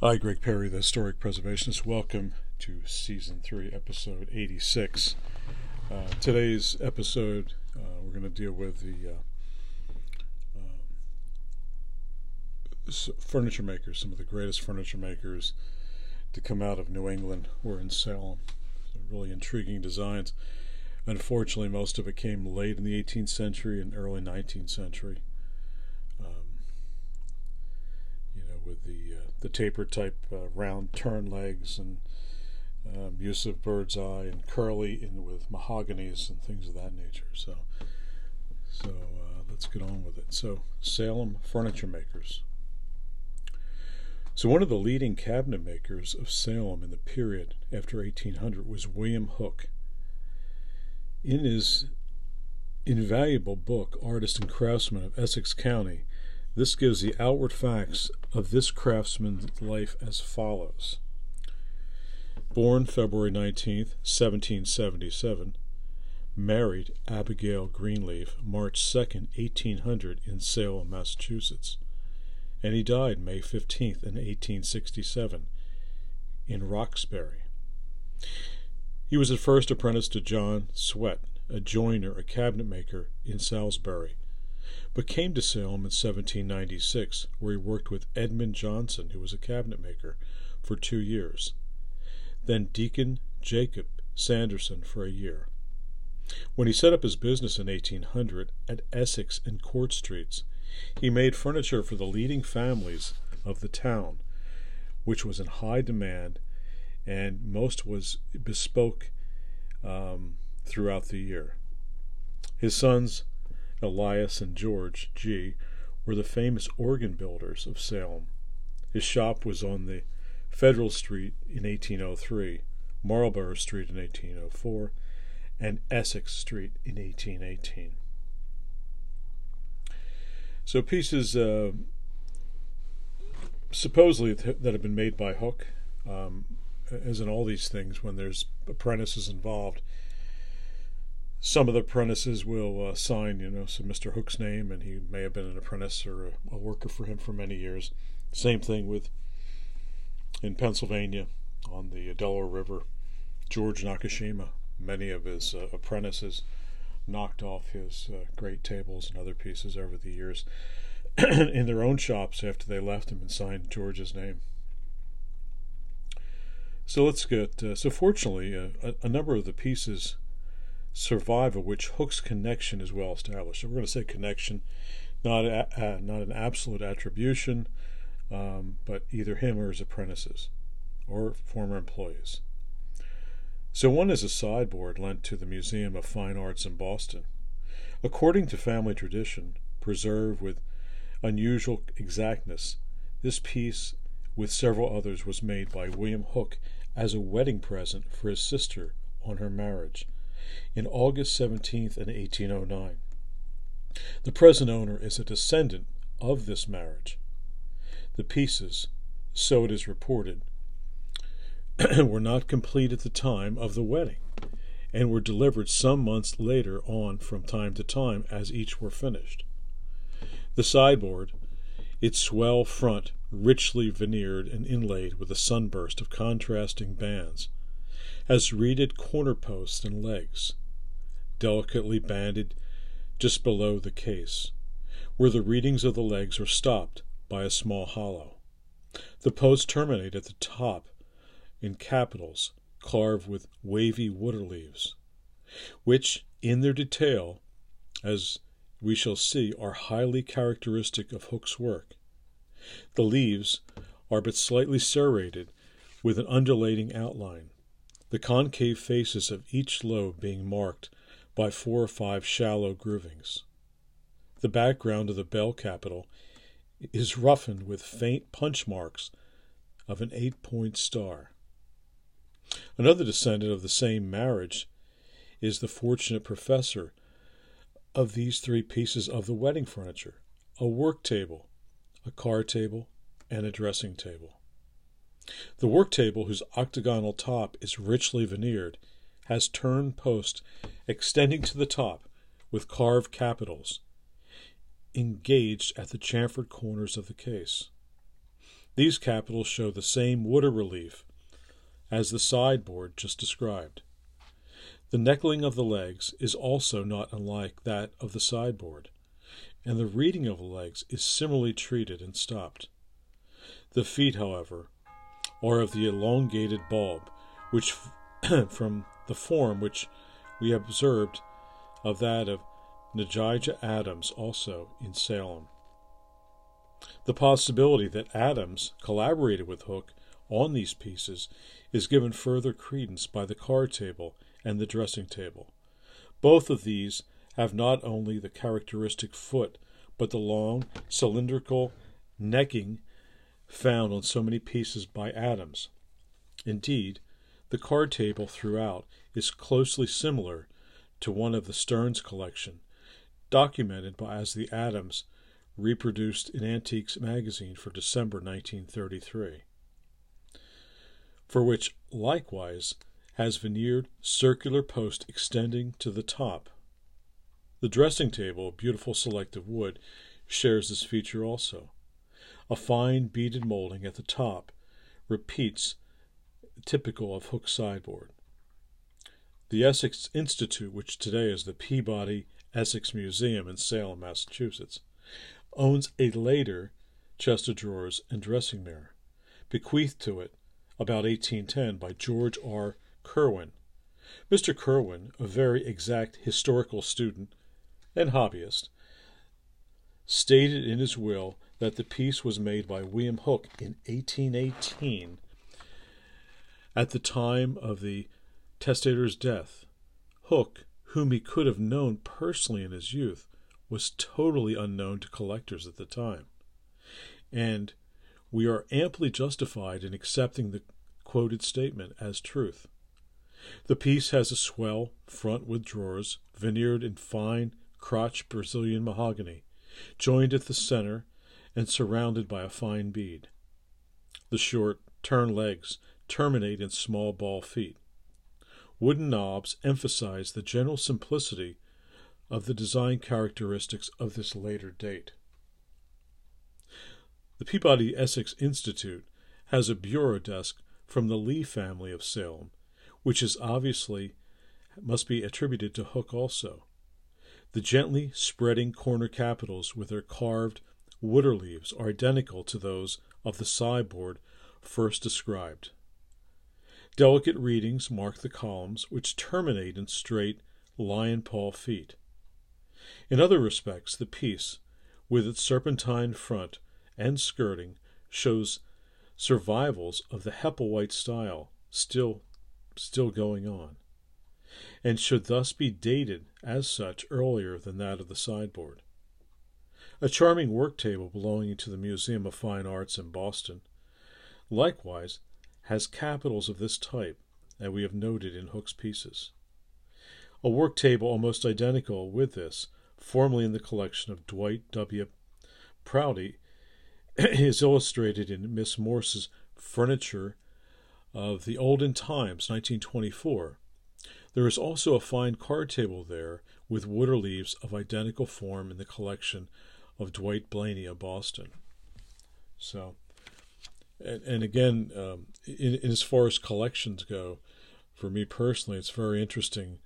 Hi, Greg Perry, the historic preservationist. Welcome to season three, episode 86. Uh, today's episode, uh, we're going to deal with the uh, uh, furniture makers, some of the greatest furniture makers to come out of New England were in Salem. Really intriguing designs. Unfortunately, most of it came late in the 18th century and early 19th century. Um, you know, with the uh, the taper type uh, round turn legs and um, use of bird's eye and curly in with mahoganies and things of that nature. So, so uh, let's get on with it. So, Salem furniture makers. So, one of the leading cabinet makers of Salem in the period after 1800 was William Hook. In his invaluable book, Artist and Craftsman of Essex County, this gives the outward facts of this craftsman's life as follows. Born February 19, 1777, married Abigail Greenleaf March 2, 1800, in Salem, Massachusetts, and he died May 15, in 1867, in Roxbury. He was at first apprenticed to John Swett, a joiner, a cabinet maker in Salisbury, but came to Salem in 1796, where he worked with Edmund Johnson, who was a cabinet maker, for two years, then Deacon Jacob Sanderson for a year. When he set up his business in 1800 at Essex and Court Streets, he made furniture for the leading families of the town, which was in high demand, and most was bespoke um, throughout the year. His sons, Elias and George G., were the famous organ builders of Salem. His shop was on the Federal Street in 1803, Marlborough Street in 1804, and Essex Street in 1818. So pieces uh, supposedly th- that have been made by Hook, um, as in all these things, when there's apprentices involved, some of the apprentices will uh, sign, you know, some Mr. Hook's name, and he may have been an apprentice or a, a, worker for him for many years. Same thing with in Pennsylvania on the Delaware River, George Nakashima. Many of his uh, apprentices knocked off his uh, great tables and other pieces over the years in their own shops after they left him and signed George's name. So let's get. Uh, so fortunately, uh, a, a number of the pieces survive of which Hook's connection is well established. So we're going to say connection, not a, uh, not an absolute attribution, um, but either him or his apprentices or former employees. So one is a sideboard lent to the Museum of Fine Arts in Boston. According to family tradition, preserved with unusual exactness, this piece, with several others, was made by William Hook as a wedding present for his sister on her marriage in August 17th in 1809. The present owner is a descendant of this marriage. The pieces, so it is reported, were not complete at the time of the wedding, and were delivered some months later on from time to time as each were finished. The sideboard, its swell front richly veneered and inlaid with a sunburst of contrasting bands, has reeded corner posts and legs, delicately banded just below the case, where the reedings of the legs are stopped by a small hollow. The posts terminate at the top in capitals carved with wavy water leaves, which, in their detail, as we shall see, are highly characteristic of Hook's work. The leaves are but slightly serrated with an undulating outline, the concave faces of each lobe being marked by four or five shallow groovings. The background of the bell capital is roughened with faint punch marks of an eight point star. Another descendant of the same marriage is the fortunate professor of these three pieces of the wedding furniture a work table, a card table, and a dressing table. The work table, whose octagonal top is richly veneered, has turned posts extending to the top with carved capitals engaged at the chamfered corners of the case. These capitals show the same water relief as the sideboard just described. The neckling of the legs is also not unlike that of the sideboard, and the reeding of the legs is similarly treated and stopped. The feet, however, are of the elongated bulb, which from the form which we observed of that of Nehemiah Adams also in Salem. The possibility that Adams collaborated with Hook on these pieces is given further credence by the card table and the dressing table. Both of these have not only the characteristic foot, but the long cylindrical necking found on so many pieces by Adams. Indeed, the card table throughout is closely similar to one of the Stearns collection, documented by as the Adams reproduced in Antiques magazine for December 1933, for which likewise has veneered circular post extending to the top. The dressing table, beautiful selective wood, shares this feature also. A fine beaded molding at the top repeats typical of Hook's sideboard. The Essex Institute, which today is the Peabody Essex Museum in Salem, Massachusetts, owns a later chest of drawers and dressing mirror, bequeathed to it about 1810 by George R. Curwen. Mr. Curwen, a very exact historical student and hobbyist, stated in his will that the piece was made by William Hook in 1818 at the time of the testator's death. Hook, whom he could have known personally in his youth, was totally unknown to collectors at the time. And we are amply justified in accepting the quoted statement as truth. The piece has a swell front with drawers, veneered in fine crotch Brazilian mahogany, joined at the center and surrounded by a fine bead. The short, turned legs terminate in small ball feet. Wooden knobs emphasize the general simplicity of the design characteristics of this later date. The Peabody Essex Institute has a bureau desk from the Lee family of Salem, which is obviously must be attributed to Hook also. The gently spreading corner capitals with their carved water leaves are identical to those of the sideboard first described. Delicate reedings mark the columns, which terminate in straight lion paw feet. In other respects, the piece, with its serpentine front and skirting, shows survivals of the Hepplewhite style still still going on, and should thus be dated as such earlier than that of the sideboard. A charming work table belonging to the Museum of Fine Arts in Boston likewise has capitals of this type that we have noted in Hook's pieces. A work table almost identical with this formerly in the collection of Dwight W. Prouty, is illustrated in Miss Morse's Furniture of the Olden Times, 1924. There is also a fine card table there with water leaves of identical form in the collection of Dwight Blaney of Boston. So, and, and again, um, in, in as far as collections go, for me personally, it's very interesting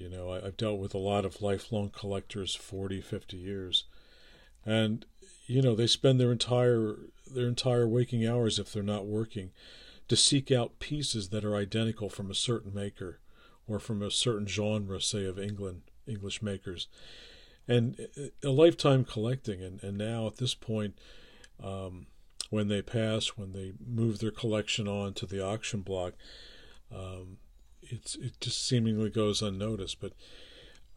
you know, I, have dealt with a lot of lifelong collectors, 40, 50 years. And, you know, they spend their entire their entire waking hours, if they're not working, to seek out pieces that are identical from a certain maker or from a certain genre, say, of England, English makers. And a lifetime collecting. And, and now at this point, um, when they pass, when they move their collection on to the auction block, um, it's it just seemingly goes unnoticed. But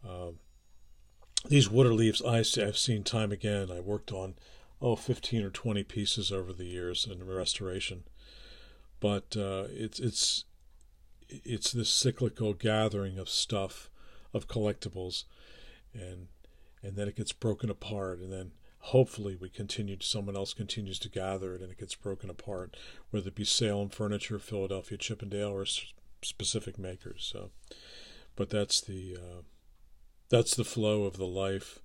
um, these water leaves I, I've seen time again. I worked on oh 15 or 20 pieces over the years in restoration, but uh, it's it's it's this cyclical gathering of stuff of collectibles, and and then it gets broken apart, and then hopefully we continue someone else continues to gather it and it gets broken apart whether it be salem furniture philadelphia chippendale or specific makers. So, but that's the uh, that's the flow of the life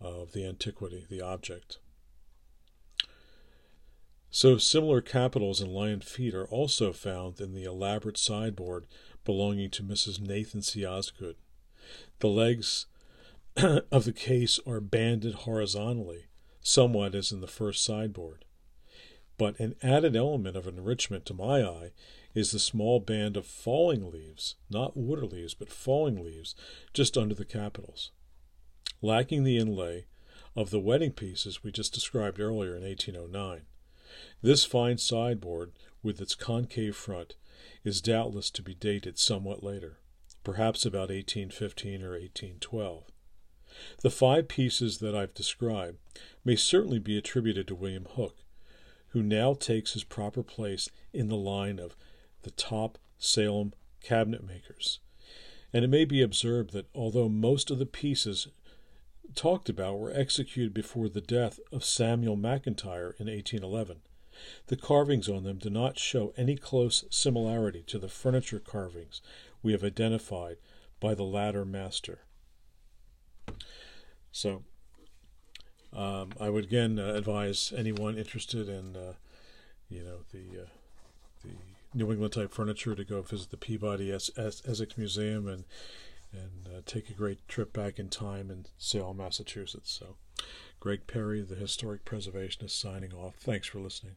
of the antiquity, the object. So, similar capitals and lion feet are also found in the elaborate sideboard belonging to Mrs. Nathan C. Osgood. The legs of the case are banded horizontally, somewhat as in the first sideboard. But an added element of enrichment to my eye is the small band of falling leaves, not water leaves, but falling leaves, just under the capitals. Lacking the inlay of the wedding pieces we just described earlier in 1809. This fine sideboard, with its concave front, is doubtless to be dated somewhat later, perhaps about 1815 or 1812. The five pieces that I've described may certainly be attributed to William Hook, who now takes his proper place in the line of the top Salem cabinet makers. And it may be observed that although most of the pieces talked about were executed before the death of Samuel McIntire in 1811, the carvings on them do not show any close similarity to the furniture carvings we have identified by the latter master. So, um, I would again uh, advise anyone interested in, uh, you know, the uh, the New England type furniture to go visit the Peabody es- es- Essex Museum and and uh, take a great trip back in time in Salem, Massachusetts. So, Greg Perry, the historic preservationist, signing off. Thanks for listening.